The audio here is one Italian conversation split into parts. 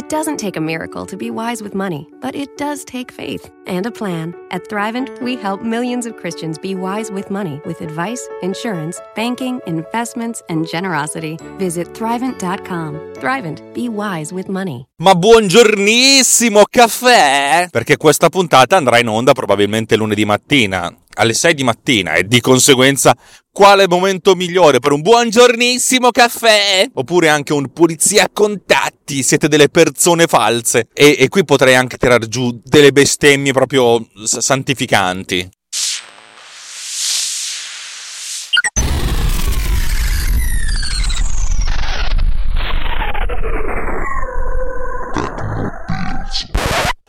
It doesn't take a miracle to be wise with money, but it does take faith and a plan. At Thrivent, we help millions of Christians be wise with money with advice, insurance, banking, investments, and generosity. Visit Thrivent.com. Thrivent, be wise with money. Ma buongiornissimo caffè! Perché questa puntata andrà in onda probabilmente lunedì mattina alle 6 di mattina e di conseguenza quale momento migliore per un buongiornissimo caffè? Oppure anche un pulizia contatti, siete delle persone false. E, e qui potrei anche tirar giù delle bestemmie proprio santificanti.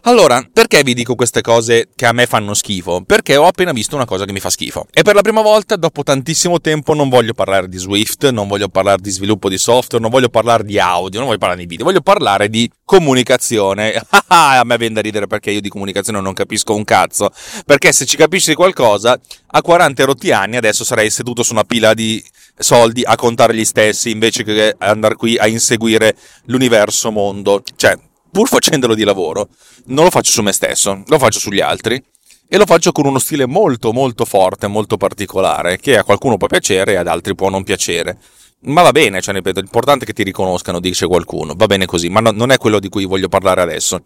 Allora, perché vi dico queste cose che a me fanno schifo? Perché ho appena visto una cosa che mi fa schifo. E per la prima volta, dopo tantissimo tempo, non voglio parlare di Swift, non voglio parlare di sviluppo di software, non voglio parlare di audio, non voglio parlare di video, voglio parlare di comunicazione. a me viene da ridere perché io di comunicazione non capisco un cazzo. Perché se ci capisci qualcosa, a 40 rotti anni adesso sarei seduto su una pila di soldi a contare gli stessi invece che andare qui a inseguire l'universo mondo. Cioè, pur facendolo di lavoro, non lo faccio su me stesso, lo faccio sugli altri e lo faccio con uno stile molto molto forte, molto particolare, che a qualcuno può piacere e ad altri può non piacere. Ma va bene, cioè, ripeto, l'importante è che ti riconoscano, dice qualcuno, va bene così, ma no, non è quello di cui voglio parlare adesso.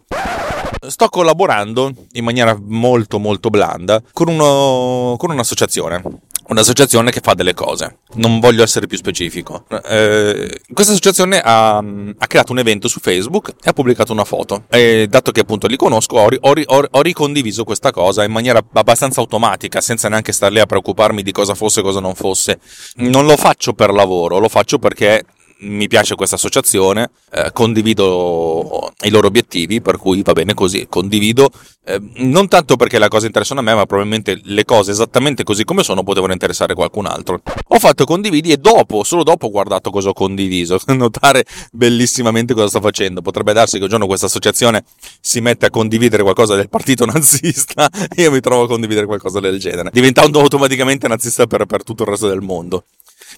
Sto collaborando in maniera molto molto blanda con, uno, con un'associazione un'associazione che fa delle cose. Non voglio essere più specifico. Eh, questa associazione ha, ha, creato un evento su Facebook e ha pubblicato una foto. E dato che appunto li conosco, ho, ho, ho, ho ricondiviso questa cosa in maniera abbastanza automatica, senza neanche star lì a preoccuparmi di cosa fosse e cosa non fosse. Non lo faccio per lavoro, lo faccio perché mi piace questa associazione, eh, condivido i loro obiettivi, per cui va bene così, condivido, eh, non tanto perché la cosa interessano a me, ma probabilmente le cose esattamente così come sono potevano interessare qualcun altro. Ho fatto condividi e dopo, solo dopo ho guardato cosa ho condiviso, notare bellissimamente cosa sto facendo. Potrebbe darsi che un giorno questa associazione si mette a condividere qualcosa del partito nazista e io mi trovo a condividere qualcosa del genere, diventando automaticamente nazista per, per tutto il resto del mondo.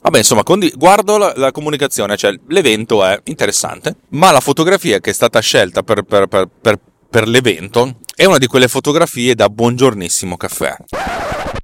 Vabbè, insomma, condi- guardo la, la, comunicazione, cioè l'evento è interessante, ma la fotografia che è stata scelta per, per, per, per l'evento è una di quelle fotografie da buongiornissimo caffè.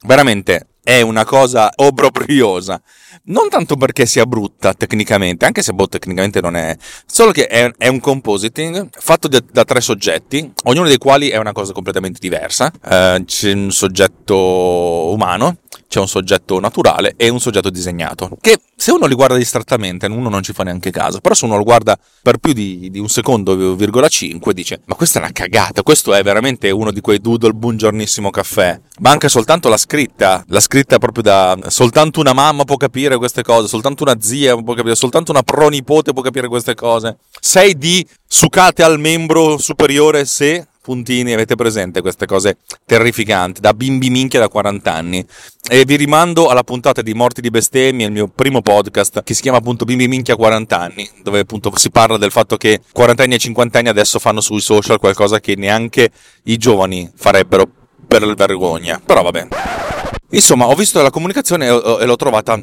Veramente è una cosa obbrobriosa. Non tanto perché sia brutta tecnicamente, anche se boh, tecnicamente non è, solo che è, è un compositing fatto da, da, tre soggetti, ognuno dei quali è una cosa completamente diversa. Eh, c'è un soggetto umano, c'è un soggetto naturale e un soggetto disegnato. Che se uno li guarda distrattamente, uno non ci fa neanche caso. Però se uno lo guarda per più di, di un secondo, virgola 5, dice: Ma questa è una cagata, questo è veramente uno di quei doodle buongiornissimo caffè. Ma anche soltanto la scritta, la scritta proprio da. Soltanto una mamma può capire queste cose, soltanto una zia può capire, soltanto una pronipote può capire queste cose. 6 di sucate al membro superiore se puntini, avete presente queste cose terrificanti, da bimbi minchia da 40 anni. E vi rimando alla puntata di Morti di Bestemmie, il mio primo podcast, che si chiama appunto Bimbi minchia 40 anni, dove appunto si parla del fatto che 40 anni e 50 anni adesso fanno sui social qualcosa che neanche i giovani farebbero per vergogna. Però vabbè. Insomma, ho visto la comunicazione e l'ho trovata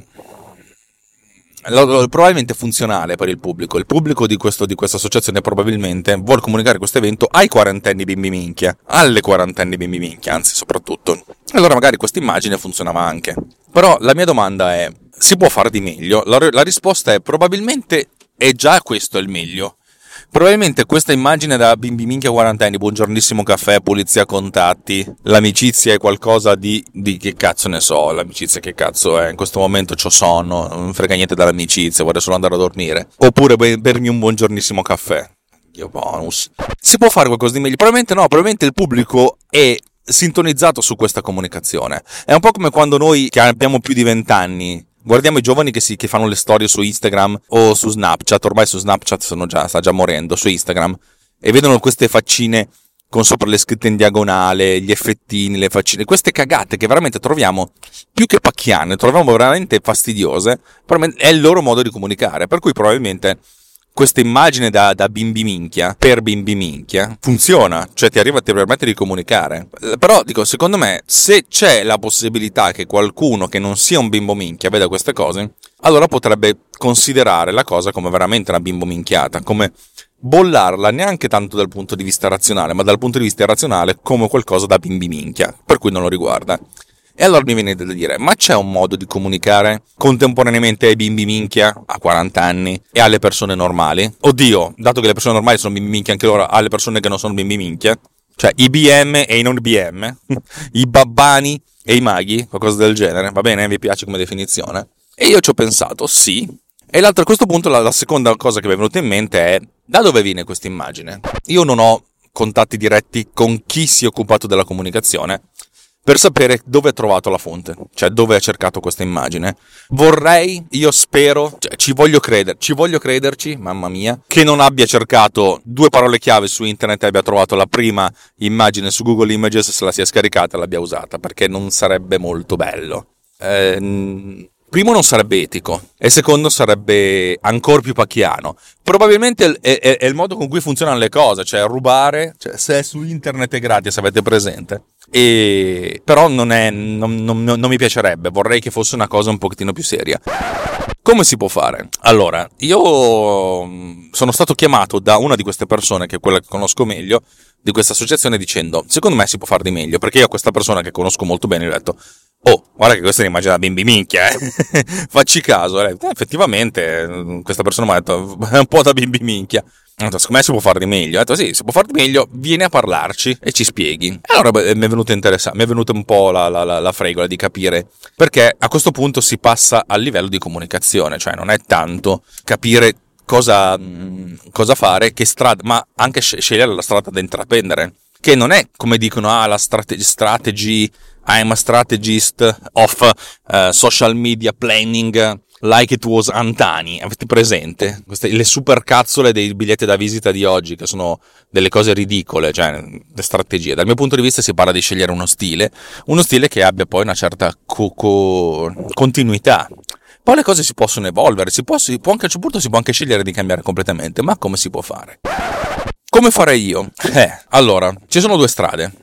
probabilmente funzionale per il pubblico. Il pubblico di, questo, di questa associazione probabilmente vuole comunicare questo evento ai quarantenni bimbi minchia, alle quarantenni bimbi minchia, anzi soprattutto. Allora magari questa immagine funzionava anche. Però la mia domanda è, si può fare di meglio? La, la risposta è probabilmente è già questo il meglio. Probabilmente questa immagine da bimbi minchia quarantenni, buongiornissimo caffè, pulizia contatti, l'amicizia è qualcosa di, di che cazzo ne so, l'amicizia che cazzo è, in questo momento ho sonno, non frega niente dall'amicizia, vorrei solo andare a dormire. Oppure bermi un buongiornissimo caffè. Dio bonus. Si può fare qualcosa di meglio? Probabilmente no, probabilmente il pubblico è sintonizzato su questa comunicazione. È un po' come quando noi che abbiamo più di vent'anni Guardiamo i giovani che, si, che, fanno le storie su Instagram o su Snapchat, ormai su Snapchat già, sta già morendo, su Instagram, e vedono queste faccine con sopra le scritte in diagonale, gli effettini, le faccine, queste cagate che veramente troviamo più che pacchiane, troviamo veramente fastidiose, è il loro modo di comunicare, per cui probabilmente questa immagine da, da, bimbi minchia per bimbi minchia funziona, cioè ti arriva, ti permette di comunicare. Però dico, secondo me, se c'è la possibilità che qualcuno che non sia un bimbo minchia veda queste cose, allora potrebbe considerare la cosa come veramente una bimbo minchiata, come bollarla neanche tanto dal punto di vista razionale, ma dal punto di vista irrazionale come qualcosa da bimbi minchia, per cui non lo riguarda. E allora mi viene da dire, ma c'è un modo di comunicare contemporaneamente ai bimbi minchia a 40 anni e alle persone normali? Oddio, dato che le persone normali sono bimbi minchia anche loro, alle persone che non sono bimbi minchia? Cioè i BM e i non BM, i babbani e i maghi, qualcosa del genere, va bene? Vi piace come definizione? E io ci ho pensato, sì. E l'altro a questo punto, la, la seconda cosa che mi è venuta in mente è, da dove viene questa immagine? Io non ho contatti diretti con chi si è occupato della comunicazione, per sapere dove ha trovato la fonte, cioè dove ha cercato questa immagine. Vorrei, io spero, cioè, ci voglio credere, ci voglio crederci, mamma mia, che non abbia cercato due parole chiave su internet e abbia trovato la prima immagine su Google Images, se la sia scaricata e l'abbia usata, perché non sarebbe molto bello. Eh, primo non sarebbe etico e secondo sarebbe ancora più pacchiano. Probabilmente è, è, è, il modo con cui funzionano le cose, cioè rubare, cioè se è su internet è gratis, avete presente. E, però non, è, non, non, non mi piacerebbe, vorrei che fosse una cosa un pochettino più seria. Come si può fare? Allora, io mm, sono stato chiamato da una di queste persone, che è quella che conosco meglio, di questa associazione, dicendo, secondo me si può fare di meglio, perché io a questa persona che conosco molto bene ho detto, Oh, guarda che questa è un'immagine da bimbi minchia, eh. Facci caso. Eh, effettivamente, mm, questa persona mi ha detto, è un po' da bimbi minchia. Detto, secondo me si può fare di meglio. Ho detto, sì, si può fare di meglio, vieni a parlarci e ci spieghi. E allora beh, mi è venuto interessante, mi è venuta un po' la, la, la, la fregola di capire, perché a questo punto si passa al livello di comunicazione, cioè non è tanto capire cosa, cosa fare, che strada, ma anche scegliere la strada da intraprendere che non è come dicono ah la strategy, strategy I'm a strategist of uh, social media planning like it was Antani. Avete presente? Queste, le super cazzole dei biglietti da visita di oggi, che sono delle cose ridicole, cioè le strategie. Dal mio punto di vista si parla di scegliere uno stile, uno stile che abbia poi una certa co- co- continuità. Poi le cose si possono evolvere, si può, si può anche a un certo punto si può anche scegliere di cambiare completamente, ma come si può fare? Come farei io? Eh, allora, ci sono due strade.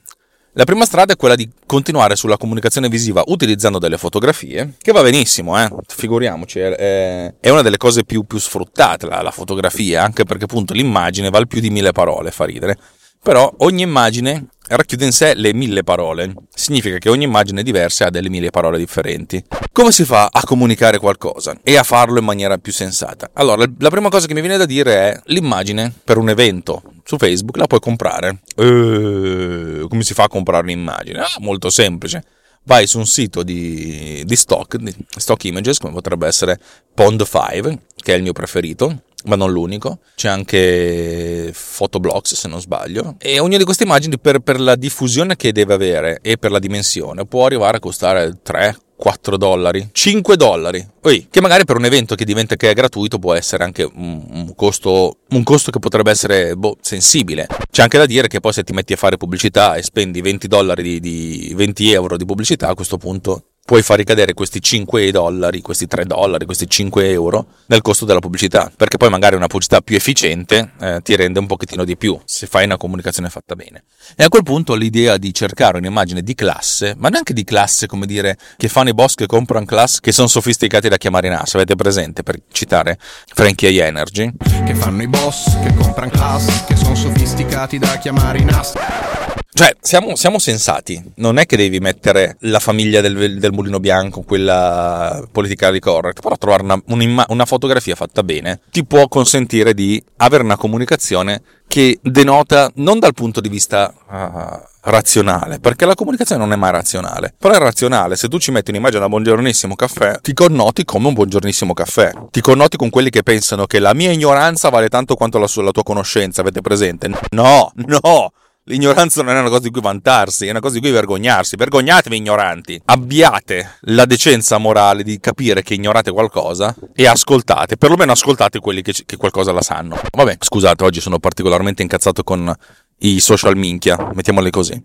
La prima strada è quella di continuare sulla comunicazione visiva utilizzando delle fotografie, che va benissimo, eh? figuriamoci, è, una delle cose più, più sfruttate la, la, fotografia, anche perché appunto l'immagine vale più di mille parole, fa ridere. Però ogni immagine racchiude in sé le mille parole. Significa che ogni immagine diversa ha delle mille parole differenti. Come si fa a comunicare qualcosa e a farlo in maniera più sensata? Allora, la prima cosa che mi viene da dire è l'immagine per un evento su Facebook la puoi comprare. Eeeh, come si fa a comprare un'immagine? Ah, molto semplice. Vai su un sito di, di stock, di stock images, come potrebbe essere Pond 5, che è il mio preferito, ma non l'unico, c'è anche Photoblogs se non sbaglio, e ognuna di queste immagini per, per, la diffusione che deve avere e per la dimensione può arrivare a costare 3, 4 dollari, 5 dollari, Oi, che magari per un evento che diventa che è gratuito può essere anche un, un, costo, un costo, che potrebbe essere boh, sensibile. C'è anche da dire che poi se ti metti a fare pubblicità e spendi 20 dollari di, di 20 euro di pubblicità, a questo punto puoi far ricadere questi 5 dollari, questi 3 dollari, questi 5 euro nel costo della pubblicità, perché poi magari una pubblicità più efficiente eh, ti rende un pochettino di più se fai una comunicazione fatta bene. E a quel punto l'idea di cercare un'immagine di classe, ma neanche di classe come dire che fanno i boss che comprano class che sono sofisticati da chiamare in ass, avete presente per citare Frankie e Energy? Che fanno i boss che comprano class che sono sofisticati da chiamare in ass. Cioè, siamo, siamo, sensati. Non è che devi mettere la famiglia del, del mulino bianco, quella politically correct, però trovare una, una, una, fotografia fatta bene ti può consentire di avere una comunicazione che denota non dal punto di vista uh, razionale, perché la comunicazione non è mai razionale, però è razionale. Se tu ci metti un'immagine da buongiornissimo caffè, ti connoti come un buongiornissimo caffè. Ti connoti con quelli che pensano che la mia ignoranza vale tanto quanto la, la tua conoscenza, avete presente? No, no! L'ignoranza non è una cosa di cui vantarsi, è una cosa di cui vergognarsi. Vergognatevi, ignoranti. Abbiate la decenza morale di capire che ignorate qualcosa e ascoltate. Perlomeno ascoltate quelli che, che qualcosa la sanno. Vabbè, scusate, oggi sono particolarmente incazzato con i social minchia, mettiamoli così.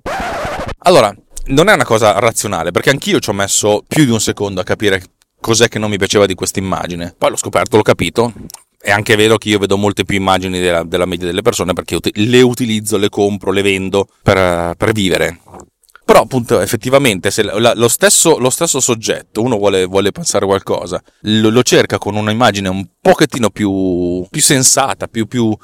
Allora, non è una cosa razionale, perché anch'io ci ho messo più di un secondo a capire cos'è che non mi piaceva di questa immagine. Poi l'ho scoperto, l'ho capito, è anche vero che io vedo molte più immagini della, della media delle persone perché le utilizzo, le compro, le vendo per, per vivere. Però appunto effettivamente se lo stesso, lo stesso soggetto, uno vuole, vuole pensare qualcosa, lo, lo, cerca con un'immagine un pochettino più, più sensata, più, più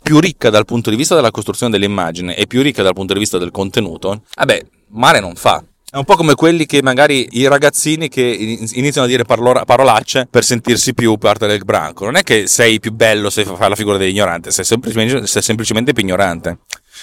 più ricca dal punto di vista della costruzione dell'immagine e più ricca dal punto di vista del contenuto, vabbè, male non fa. È un po' come quelli che magari i ragazzini che iniziano a dire parolacce per sentirsi più parte del branco. Non è che sei più bello se fai la figura dell'ignorante, sei semplicemente, sei semplicemente più ignorante.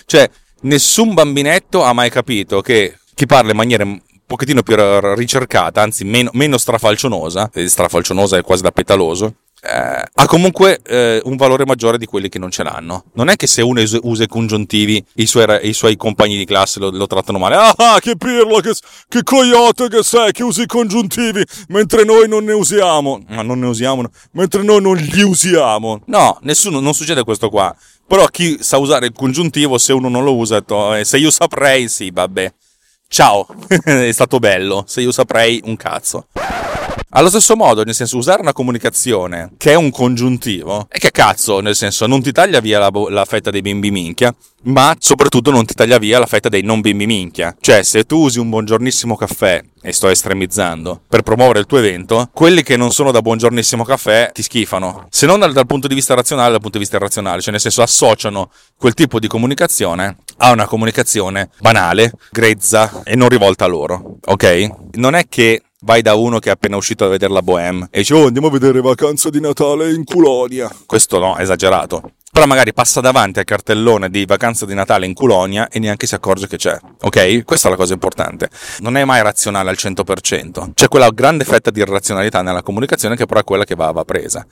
Cioè, nessun bambinetto ha mai capito che chi parla in maniera un pochettino più ricercata, anzi meno, meno strafalcionosa, strafalcionosa è quasi da petaloso, eh, ha comunque eh, un valore maggiore di quelli che non ce l'hanno. Non è che se uno usa i congiuntivi, i suoi, i suoi compagni di classe lo, lo, trattano male. Ah, che pirla, che, che coyote che sei, che usi i congiuntivi, mentre noi non ne usiamo. Ma non ne usiamo, no. mentre noi non li usiamo. No, nessuno, non succede questo qua. Però chi sa usare il congiuntivo, se uno non lo usa, eh, se io saprei, sì, vabbè. Ciao, è stato bello. Se io saprei, un cazzo. Allo stesso modo, nel senso, usare una comunicazione che è un congiuntivo, e che cazzo, nel senso, non ti taglia via la, la fetta dei bimbi minchia, ma soprattutto non ti taglia via la fetta dei non bimbi minchia. Cioè, se tu usi un buongiornissimo caffè, e sto estremizzando, per promuovere il tuo evento, quelli che non sono da buongiornissimo caffè ti schifano. Se non dal, dal punto di vista razionale, dal punto di vista irrazionale, cioè nel senso associano quel tipo di comunicazione a una comunicazione banale, grezza e non rivolta a loro. Ok? Non è che vai da uno che è appena uscito a vedere la Bohème e dici oh andiamo a vedere vacanza di Natale in Culonia. Questo no, esagerato. Però magari passa davanti al cartellone di vacanza di Natale in Culonia e neanche si accorge che c'è. Ok? Questa è la cosa importante. Non è mai razionale al 100%. C'è quella grande fetta di irrazionalità nella comunicazione che però è quella che va, va presa.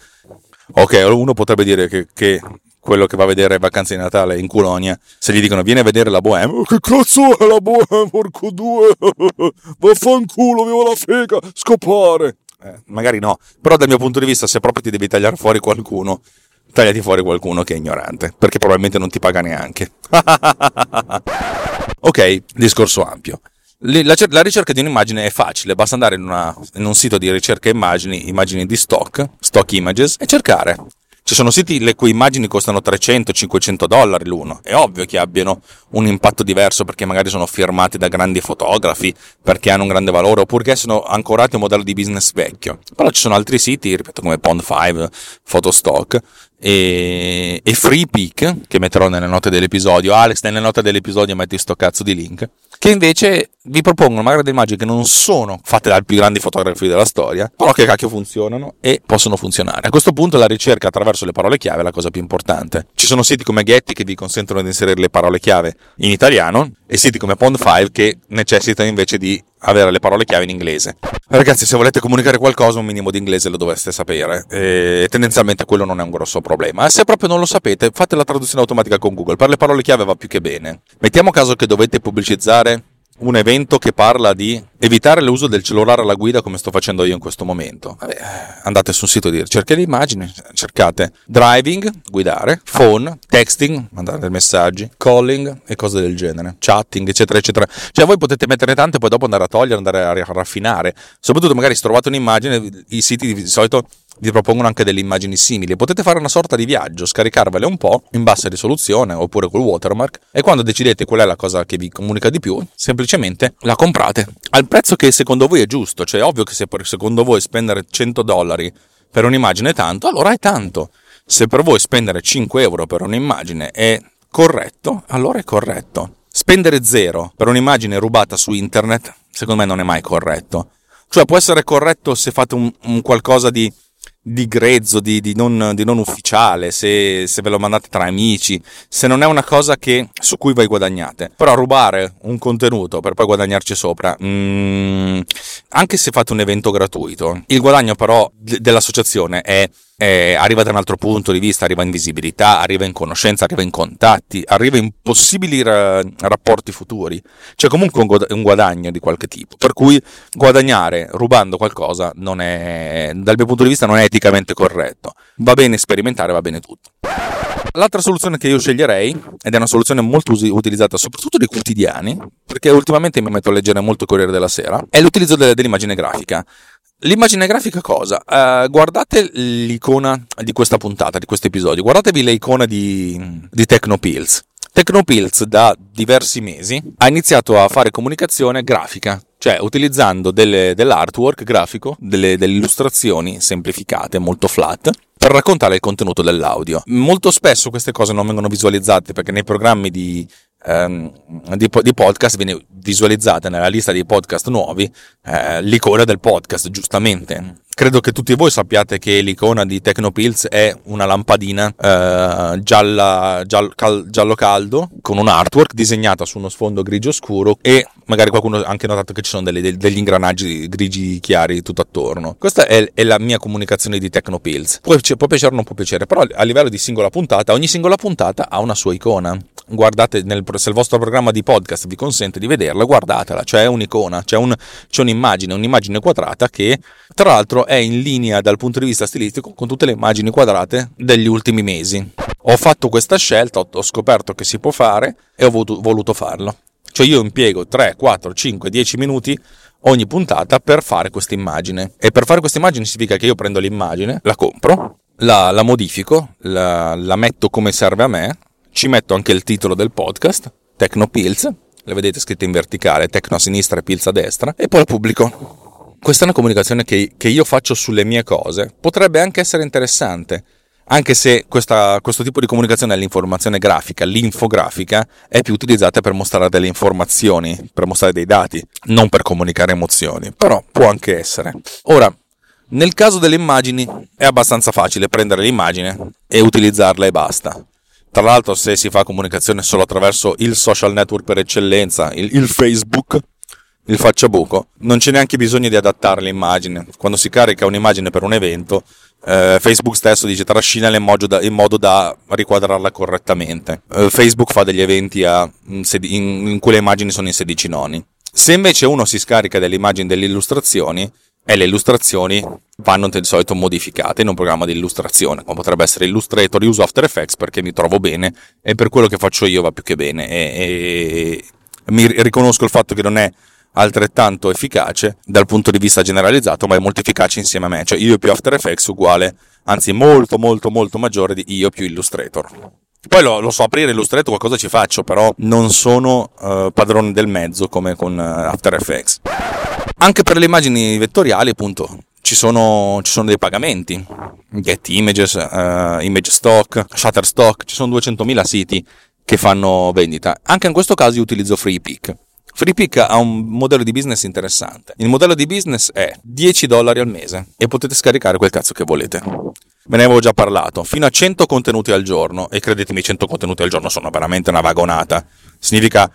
Ok, uno potrebbe dire che, che quello che va a vedere vacanze di Natale in Culonia, se gli dicono vieni a vedere la Bohème, oh, che cazzo è la Bohème, porco due, vaffanculo, vivo la fega, scopare. Eh, magari no, però dal mio punto di vista se proprio ti devi tagliare fuori qualcuno, tagliati fuori qualcuno che è ignorante, perché probabilmente non ti paga neanche. ok, discorso ampio. La, la, ricerca di un'immagine è facile, basta andare in, una, in, un sito di ricerca immagini, immagini di stock, stock images, e cercare. Ci sono siti le cui immagini costano 300-500 dollari l'uno. È ovvio che abbiano un impatto diverso perché magari sono firmati da grandi fotografi, perché hanno un grande valore, oppure sono ancorati a un modello di business vecchio. Però ci sono altri siti, ripeto, come Pond5, Photostock e, e FreePic, che metterò nelle note dell'episodio. Alex, nelle note dell'episodio metti sto cazzo di link che invece vi propongono magari delle immagini che non sono fatte dai più grandi fotografi della storia, però che cacchio funzionano e possono funzionare. A questo punto la ricerca attraverso le parole chiave è la cosa più importante. Ci sono siti come Getty che vi consentono di inserire le parole chiave in italiano e siti come Pond5 che necessitano invece di avere le parole chiave in inglese. Ragazzi, se volete comunicare qualcosa, un minimo di inglese lo dovreste sapere. E tendenzialmente quello non è un grosso problema. Se proprio non lo sapete, fate la traduzione automatica con Google. Per le parole chiave va più che bene. Mettiamo caso che dovete pubblicizzare un evento che parla di evitare l'uso del cellulare alla guida come sto facendo io in questo momento. Vabbè, andate su un sito di ricerca di immagini, cercate driving, guidare, phone, texting, mandare messaggi, calling e cose del genere, chatting, eccetera, eccetera. Cioè voi potete metterne tante e poi dopo andare a togliere, andare a raffinare. Soprattutto magari se trovate un'immagine, i siti di solito vi propongono anche delle immagini simili. Potete fare una sorta di viaggio, scaricarvele un po' in bassa risoluzione oppure col watermark e quando decidete qual è la cosa che vi comunica di più, semplicemente la comprate al prezzo che secondo voi è giusto. Cioè, è ovvio che se secondo voi spendere 100 dollari per un'immagine è tanto, allora è tanto. Se per voi spendere 5 euro per un'immagine è corretto, allora è corretto. Spendere zero per un'immagine rubata su internet, secondo me non è mai corretto. Cioè può essere corretto se fate un, un qualcosa di di grezzo, di, di, non, di non, ufficiale, se, se, ve lo mandate tra amici, se non è una cosa che, su cui voi guadagnate. Però rubare un contenuto per poi guadagnarci sopra, mm, anche se fate un evento gratuito, il guadagno però dell'associazione è eh, arriva da un altro punto di vista, arriva in visibilità, arriva in conoscenza, arriva in contatti, arriva in possibili ra- rapporti futuri. C'è comunque un, gu- un, guadagno di qualche tipo. Per cui guadagnare rubando qualcosa è, dal mio punto di vista, non è eticamente corretto. Va bene sperimentare, va bene tutto. L'altra soluzione che io sceglierei, ed è una soluzione molto us- utilizzata soprattutto dai quotidiani, perché ultimamente mi metto a leggere molto il Corriere della Sera, è l'utilizzo de- dell'immagine grafica. L'immagine grafica cosa? Uh, guardate l'icona di questa puntata, di questo episodio, guardatevi le icone di, di Tecnopills. Tecnopills da diversi mesi ha iniziato a fare comunicazione grafica, cioè utilizzando delle, dell'artwork grafico, delle, delle illustrazioni semplificate, molto flat, per raccontare il contenuto dell'audio. Molto spesso queste cose non vengono visualizzate perché nei programmi di, di, di podcast viene visualizzata nella lista dei podcast nuovi eh, l'icona del podcast, giustamente. Credo che tutti voi sappiate che l'icona di Tecnopills è una lampadina eh, gialla, giallo, cal, giallo caldo con un artwork disegnata su uno sfondo grigio scuro e magari qualcuno ha anche notato che ci sono delle, degli ingranaggi grigi chiari tutto attorno. Questa è, è la mia comunicazione di Tecnopills. Può, può piacere o non può piacere, però a livello di singola puntata, ogni singola puntata ha una sua icona. Guardate, nel, se il vostro programma di podcast vi consente di vederla, guardatela, c'è un'icona, c'è, un, c'è un'immagine, un'immagine quadrata che tra l'altro è in linea dal punto di vista stilistico con tutte le immagini quadrate degli ultimi mesi. Ho fatto questa scelta, ho scoperto che si può fare e ho voluto, voluto farlo. Cioè io impiego 3, 4, 5, 10 minuti ogni puntata per fare questa immagine. E per fare questa immagine significa che io prendo l'immagine, la compro, la, la modifico, la, la metto come serve a me, ci metto anche il titolo del podcast, Tecno Pills, le vedete scritte in verticale, Tecno a sinistra e Pills a destra, e poi la pubblico questa è una comunicazione che, che, io faccio sulle mie cose. Potrebbe anche essere interessante, anche se questa, questo tipo di comunicazione l'informazione grafica, l'infografica, è più utilizzata per mostrare delle informazioni, per mostrare dei dati, non per comunicare emozioni. Però può anche essere. Ora, nel caso delle immagini è abbastanza facile prendere l'immagine e utilizzarla e basta. Tra l'altro, se si fa comunicazione solo attraverso il social network per eccellenza, il, il Facebook, il facciabuco, non c'è neanche bisogno di adattare l'immagine. Quando si carica un'immagine per un evento, eh, Facebook stesso dice trascinala in modo da, in modo da riquadrarla correttamente. Eh, Facebook fa degli eventi a, in, in, cui le immagini sono in 16 noni. Se invece uno si scarica delle immagini delle illustrazioni, e le illustrazioni vanno di solito modificate in un programma di illustrazione, come potrebbe essere Illustrator, uso After Effects perché mi trovo bene e per quello che faccio io va più che bene e, e mi riconosco il fatto che non è altrettanto efficace dal punto di vista generalizzato, ma è molto efficace insieme a me, cioè io più After Effects uguale, anzi molto molto molto maggiore di io più Illustrator. Poi lo, lo so aprire Illustrator, qualcosa ci faccio, però non sono uh, padrone del mezzo come con uh, After Effects. Anche per le immagini vettoriali, appunto, ci sono, ci sono dei pagamenti. Get Images, uh, Image Stock, Shutterstock, ci sono 200.000 siti che fanno vendita. Anche in questo caso io utilizzo FreePick FreePick ha un modello di business interessante. Il modello di business è 10 dollari al mese e potete scaricare quel cazzo che volete. Ve ne avevo già parlato, fino a 100 contenuti al giorno, e credetemi, 100 contenuti al giorno sono veramente una vagonata. Significa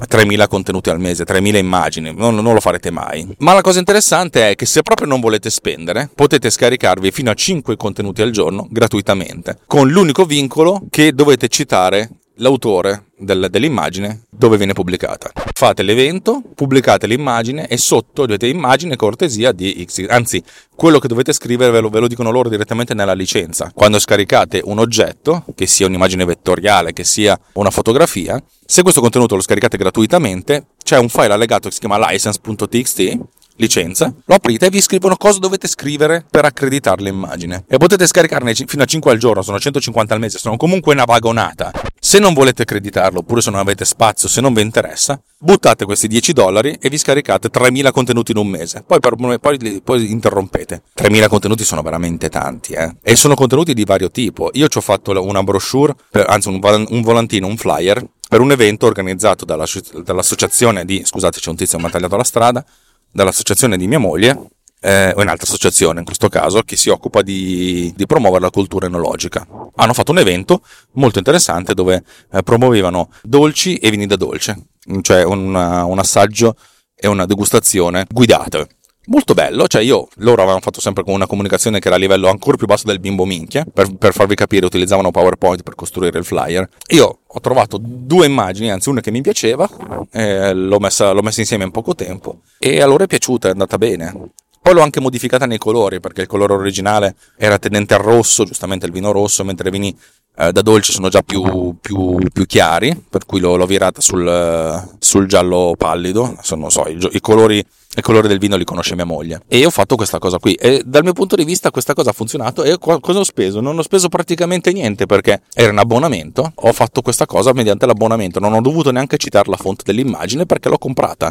3.000 contenuti al mese, 3.000 immagini, non, non, lo farete mai. Ma la cosa interessante è che se proprio non volete spendere, potete scaricarvi fino a 5 contenuti al giorno gratuitamente, con l'unico vincolo che dovete citare l'autore del, dell'immagine dove viene pubblicata. Fate l'evento, pubblicate l'immagine e sotto avete immagine cortesia di X. Anzi, quello che dovete scrivere ve lo, ve lo, dicono loro direttamente nella licenza. Quando scaricate un oggetto, che sia un'immagine vettoriale, che sia una fotografia, se questo contenuto lo scaricate gratuitamente, c'è un file allegato che si chiama license.txt licenza, lo aprite e vi scrivono cosa dovete scrivere per accreditare l'immagine. E potete scaricarne fino a 5 al giorno, sono 150 al mese, sono comunque una vagonata. Se non volete accreditarlo, oppure se non avete spazio, se non vi interessa, buttate questi 10 dollari e vi scaricate 3000 contenuti in un mese. Poi, per, poi, poi interrompete. 3000 contenuti sono veramente tanti, eh. E sono contenuti di vario tipo. Io ci ho fatto una brochure, anzi un, un volantino, un flyer, per un evento organizzato dalla, dall'associazione di, scusate c'è un tizio che mi ha tagliato la strada, dall'associazione di mia moglie, eh, un'altra associazione in questo caso, che si occupa di, di, promuovere la cultura enologica. Hanno fatto un evento molto interessante dove eh, promuovevano dolci e vini da dolce, cioè un, un assaggio e una degustazione guidate molto bello, cioè io, loro avevano fatto sempre con una comunicazione che era a livello ancora più basso del bimbo minchia, per, per farvi capire utilizzavano PowerPoint per costruire il flyer. Io ho trovato due immagini, anzi una che mi piaceva, eh, l'ho, messa, l'ho messa insieme in poco tempo e a loro è piaciuta, è andata bene. Poi l'ho anche modificata nei colori, perché il colore originale era tendente al rosso, giustamente il vino rosso, mentre i vini eh, da dolce sono già più, più, più chiari, per cui l'ho, l'ho virata sul, sul, giallo pallido. Non so, i, i colori i colori del vino li conosce mia moglie. E ho fatto questa cosa qui. E dal mio punto di vista questa cosa ha funzionato. E cosa ho speso? Non ho speso praticamente niente perché era un abbonamento. Ho fatto questa cosa mediante l'abbonamento. Non ho dovuto neanche citare la fonte dell'immagine perché l'ho comprata.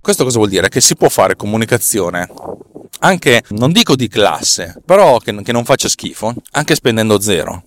Questo cosa vuol dire? Che si può fare comunicazione anche, non dico di classe, però che, che non faccia schifo, anche spendendo zero.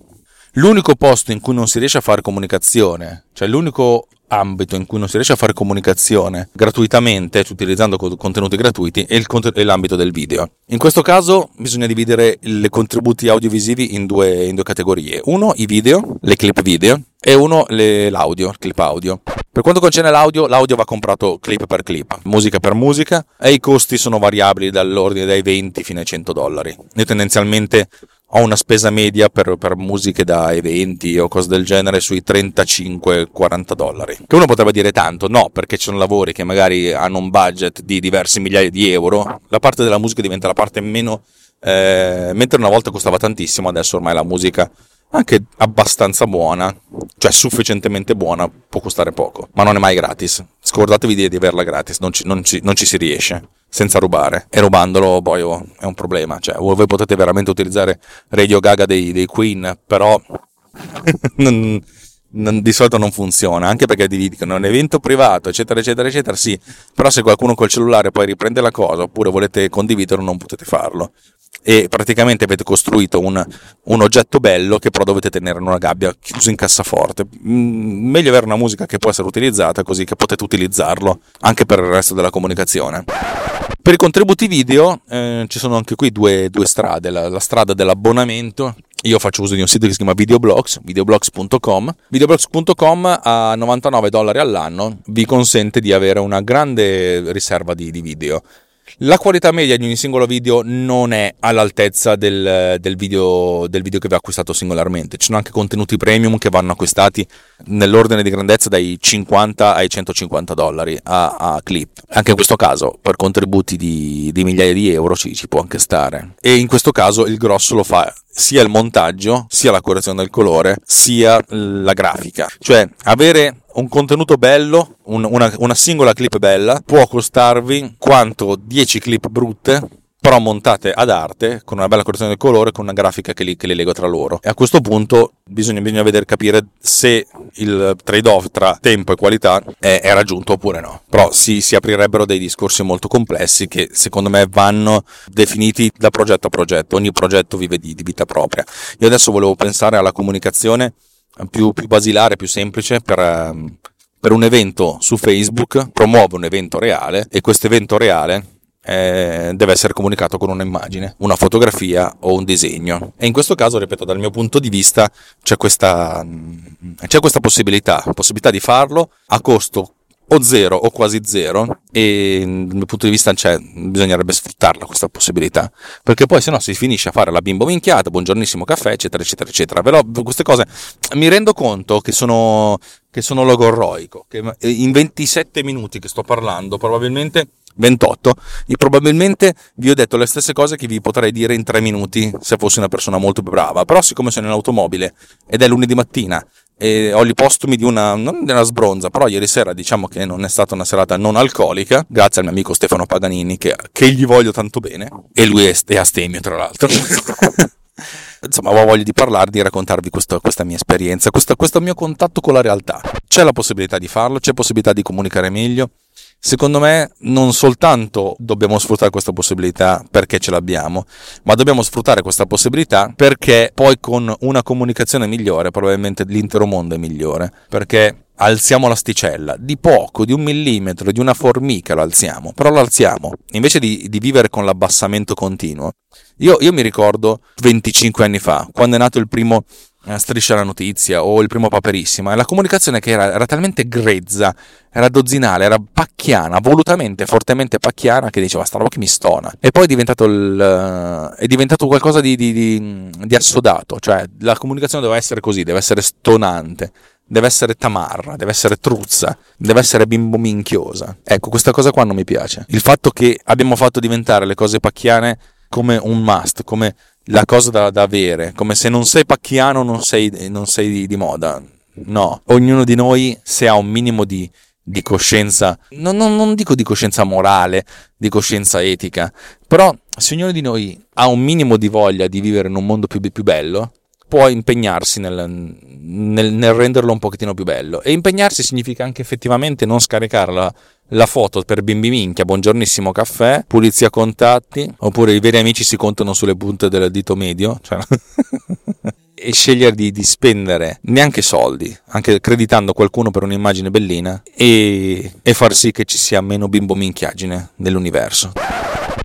L'unico posto in cui non si riesce a fare comunicazione, cioè l'unico ambito in cui non si riesce a fare comunicazione gratuitamente, utilizzando contenuti gratuiti, è, è l'ambito del video. In questo caso bisogna dividere i contributi audiovisivi in due, in due categorie. Uno i video, le clip video, e uno le, l'audio, il clip audio. Per quanto concerne l'audio, l'audio va comprato clip per clip, musica per musica e i costi sono variabili dall'ordine dai 20 fino ai 100 dollari. Io tendenzialmente ho una spesa media per, per, musiche da eventi o cose del genere sui 35-40 dollari. Che uno potrebbe dire tanto, no, perché ci sono lavori che magari hanno un budget di diversi migliaia di euro, la parte della musica diventa la parte meno... Eh, mentre una volta costava tantissimo, adesso ormai la musica anche abbastanza buona, cioè sufficientemente buona, può costare poco, ma non è mai gratis. Scordatevi di, averla gratis, non ci, non, ci, non ci, si riesce senza rubare. E rubandolo poi oh, è un problema. Cioè, voi potete veramente utilizzare Radio Gaga dei, dei Queen, però non, di solito non funziona, anche perché ti dicono un evento privato, eccetera, eccetera, eccetera, sì, però se qualcuno col cellulare poi riprende la cosa oppure volete condividerlo non potete farlo e praticamente avete costruito un, un, oggetto bello che però dovete tenere in una gabbia chiuso in cassaforte. Mm, meglio avere una musica che può essere utilizzata così che potete utilizzarlo anche per il resto della comunicazione. Per i contributi video eh, ci sono anche qui due, due strade, la, la strada dell'abbonamento io faccio uso di un sito che si chiama Videoblogs, videoblogs.com. Videoblogs.com a 99 dollari all'anno vi consente di avere una grande riserva di, di video. La qualità media di ogni singolo video non è all'altezza del, del, video, del, video, che vi ho acquistato singolarmente. Ci sono anche contenuti premium che vanno acquistati nell'ordine di grandezza dai 50 ai 150 dollari a, a clip. Anche in questo caso, per contributi di, di migliaia di euro ci, ci può anche stare. E in questo caso il grosso lo fa sia il montaggio, sia la correzione del colore, sia la grafica. Cioè, avere un contenuto bello, un, una, una singola clip bella, può costarvi quanto 10 clip brutte però montate ad arte, con una bella correzione del colore, con una grafica che li, che li lega tra loro. E a questo punto bisogna, bisogna vedere capire se il trade-off tra tempo e qualità è, è raggiunto oppure no. Però si, si, aprirebbero dei discorsi molto complessi che secondo me vanno definiti da progetto a progetto. Ogni progetto vive di, di vita propria. Io adesso volevo pensare alla comunicazione più, più basilare, più semplice per, ehm, per un evento su Facebook, promuove un evento reale e questo evento reale eh, deve essere comunicato con un'immagine, una fotografia o un disegno. E in questo caso, ripeto, dal mio punto di vista c'è questa, c'è questa possibilità, possibilità di farlo a costo o zero o quasi zero e dal mio punto di vista cioè, bisognerebbe sfruttarla questa possibilità perché poi se no si finisce a fare la bimbo minchiata buongiornissimo caffè eccetera eccetera eccetera. Però queste cose mi rendo conto che sono, che sono logorroico che in 27 minuti che sto parlando probabilmente 28 e probabilmente vi ho detto le stesse cose che vi potrei dire in 3 minuti se fossi una persona molto più brava però siccome sono in automobile ed è lunedì mattina e ho gli postumi di una, non di una sbronza, però ieri sera diciamo che non è stata una serata non alcolica, grazie al mio amico Stefano Paganini che, che gli voglio tanto bene, e lui è, è astemio tra l'altro. Insomma, ho voglia di parlarvi, di raccontarvi questo, questa mia esperienza, questo, questo mio contatto con la realtà. C'è la possibilità di farlo, c'è possibilità di comunicare meglio, Secondo me non soltanto dobbiamo sfruttare questa possibilità perché ce l'abbiamo, ma dobbiamo sfruttare questa possibilità perché poi con una comunicazione migliore probabilmente l'intero mondo è migliore, perché alziamo l'asticella di poco, di un millimetro, di una formica lo alziamo, però lo alziamo, invece di, di vivere con l'abbassamento continuo. Io, io mi ricordo 25 anni fa, quando è nato il primo striscia la notizia o il primo paperissima e la comunicazione che era, era, talmente grezza, era dozzinale, era pacchiana, volutamente, fortemente pacchiana che diceva sta roba che mi stona e poi è diventato, il, eh, è diventato qualcosa di, di, di, di, assodato, cioè la comunicazione deve essere così, deve essere stonante, deve essere tamarra, deve essere truzza, deve essere bimbo minchiosa. Ecco, questa cosa qua non mi piace. Il fatto che abbiamo fatto diventare le cose pacchiane come un must, come la cosa da, da avere, come se non sei pacchiano non sei, non sei di, di, moda. No, ognuno di noi se ha un minimo di, di coscienza, non, non, non, dico di coscienza morale, di coscienza etica, però se ognuno di noi ha un minimo di voglia di vivere in un mondo più, più bello, può impegnarsi nel, nel, nel, renderlo un pochettino più bello. E impegnarsi significa anche effettivamente non scaricare la, la foto per bimbi minchia, buongiornissimo caffè, pulizia contatti, oppure i veri amici si contano sulle punte del dito medio. Cioè... e scegliere di, di, spendere neanche soldi, anche creditando qualcuno per un'immagine bellina e, e far sì che ci sia meno bimbo minchiagine nell'universo.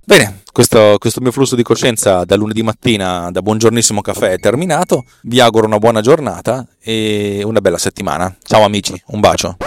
Bene, questo, questo, mio flusso di coscienza da lunedì mattina, da buongiornissimo caffè è terminato. Vi auguro una buona giornata e una bella settimana. Ciao amici, un bacio.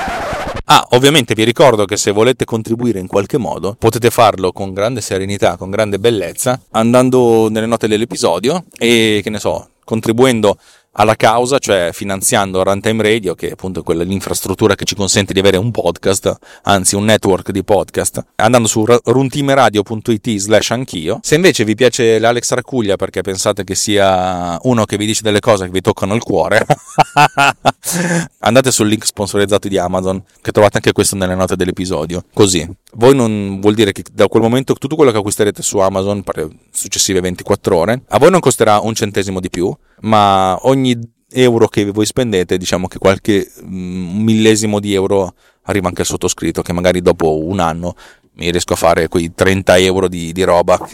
Ah, ovviamente vi ricordo che se volete contribuire in qualche modo potete farlo con grande serenità, con grande bellezza, andando nelle note dell'episodio e che ne so, contribuendo alla causa, cioè finanziando Runtime Radio, che è appunto quella l'infrastruttura che ci consente di avere un podcast, anzi un network di podcast, andando su runtimeradio.it slash anch'io. Se invece vi piace l'Alex Racuglia perché pensate che sia uno che vi dice delle cose che vi toccano il cuore, andate sul link sponsorizzato di Amazon, che trovate anche questo nelle note dell'episodio. Così, voi non vuol dire che da quel momento tutto quello che acquisterete su Amazon per le successive 24 ore, a voi non costerà un centesimo di più, ma ogni euro che voi spendete, diciamo che qualche mm, millesimo di euro arriva anche al sottoscritto, che magari dopo un anno mi riesco a fare quei 30 euro di, di roba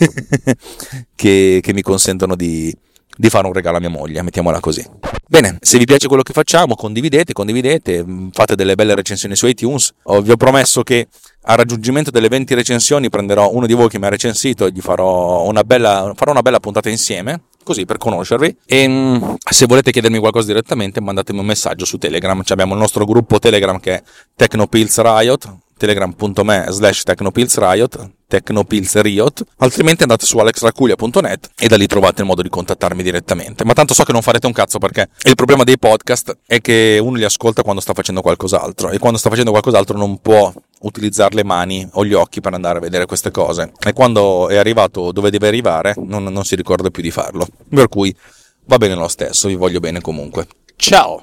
che, che, mi consentono di, di fare un regalo a mia moglie, mettiamola così. Bene, se vi piace quello che facciamo, condividete, condividete, mm, fate delle belle recensioni su iTunes. Oh, vi ho promesso che al raggiungimento delle 20 recensioni prenderò uno di voi che mi ha recensito e gli farò una bella, farò una bella puntata insieme così per conoscervi. E mm, se volete chiedermi qualcosa direttamente, mandatemi un messaggio su Telegram. abbiamo il nostro gruppo Telegram che è Technopills Riot, telegram.me slash technopillsriot technopillsriot altrimenti andate su alexraculia.net e da lì trovate il modo di contattarmi direttamente. Ma tanto so che non farete un cazzo perché il problema dei podcast è che uno li ascolta quando sta facendo qualcos'altro e quando sta facendo qualcos'altro non può utilizzare le mani o gli occhi per andare a vedere queste cose. E quando è arrivato dove deve arrivare non, non si ricorda più di farlo. Per cui va bene lo stesso vi voglio bene comunque. Ciao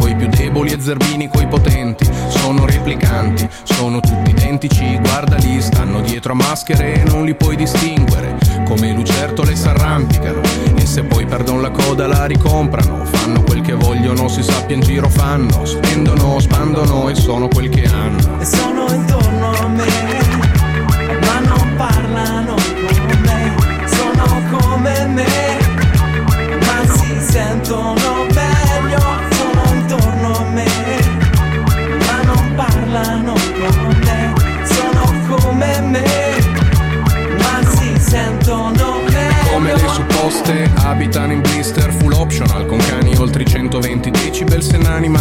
deboli e zerbini coi potenti, sono replicanti, sono tutti identici, guarda lì, stanno dietro a maschere e non li puoi distinguere, come lucertole s'arrampicano e se poi perdono la coda la ricomprano, fanno quel che vogliono, si sappia in giro fanno, spendono, spandono e sono quel che hanno. E sono intorno a me parlano con me, sono come me, ma si sentono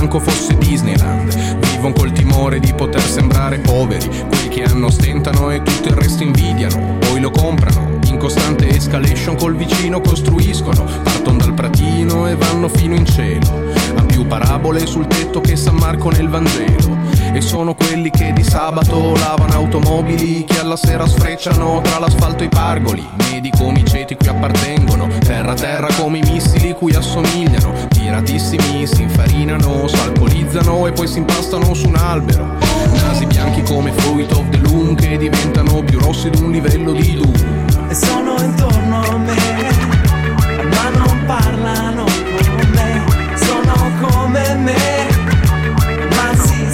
manco fosse Disneyland. Vivono col timore di poter sembrare poveri, quelli che hanno stentano e tutto il resto invidiano, poi lo comprano, in costante escalation col vicino costruiscono, partono dal pratino e vanno fino in cielo, han più parabole sul tetto che San Marco nel Vangelo, e sono quelli che di sabato lavano automobili, che alla sera sfrecciano tra l'asfalto e i pargoli, medi come i ceti cui appartengono, terra terra come i missili cui assomigliano, tiratissimi si infarinano, s'alcolizzano e poi si impastano su un albero. Nasi bianchi come fruit of the loom che diventano più rossi di un livello di doom. E sono intorno a me, ma non parlano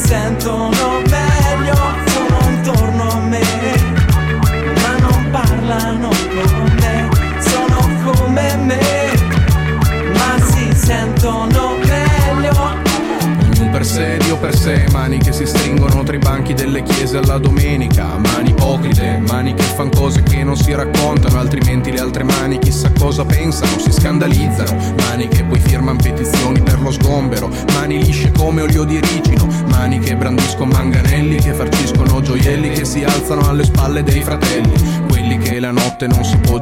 sentono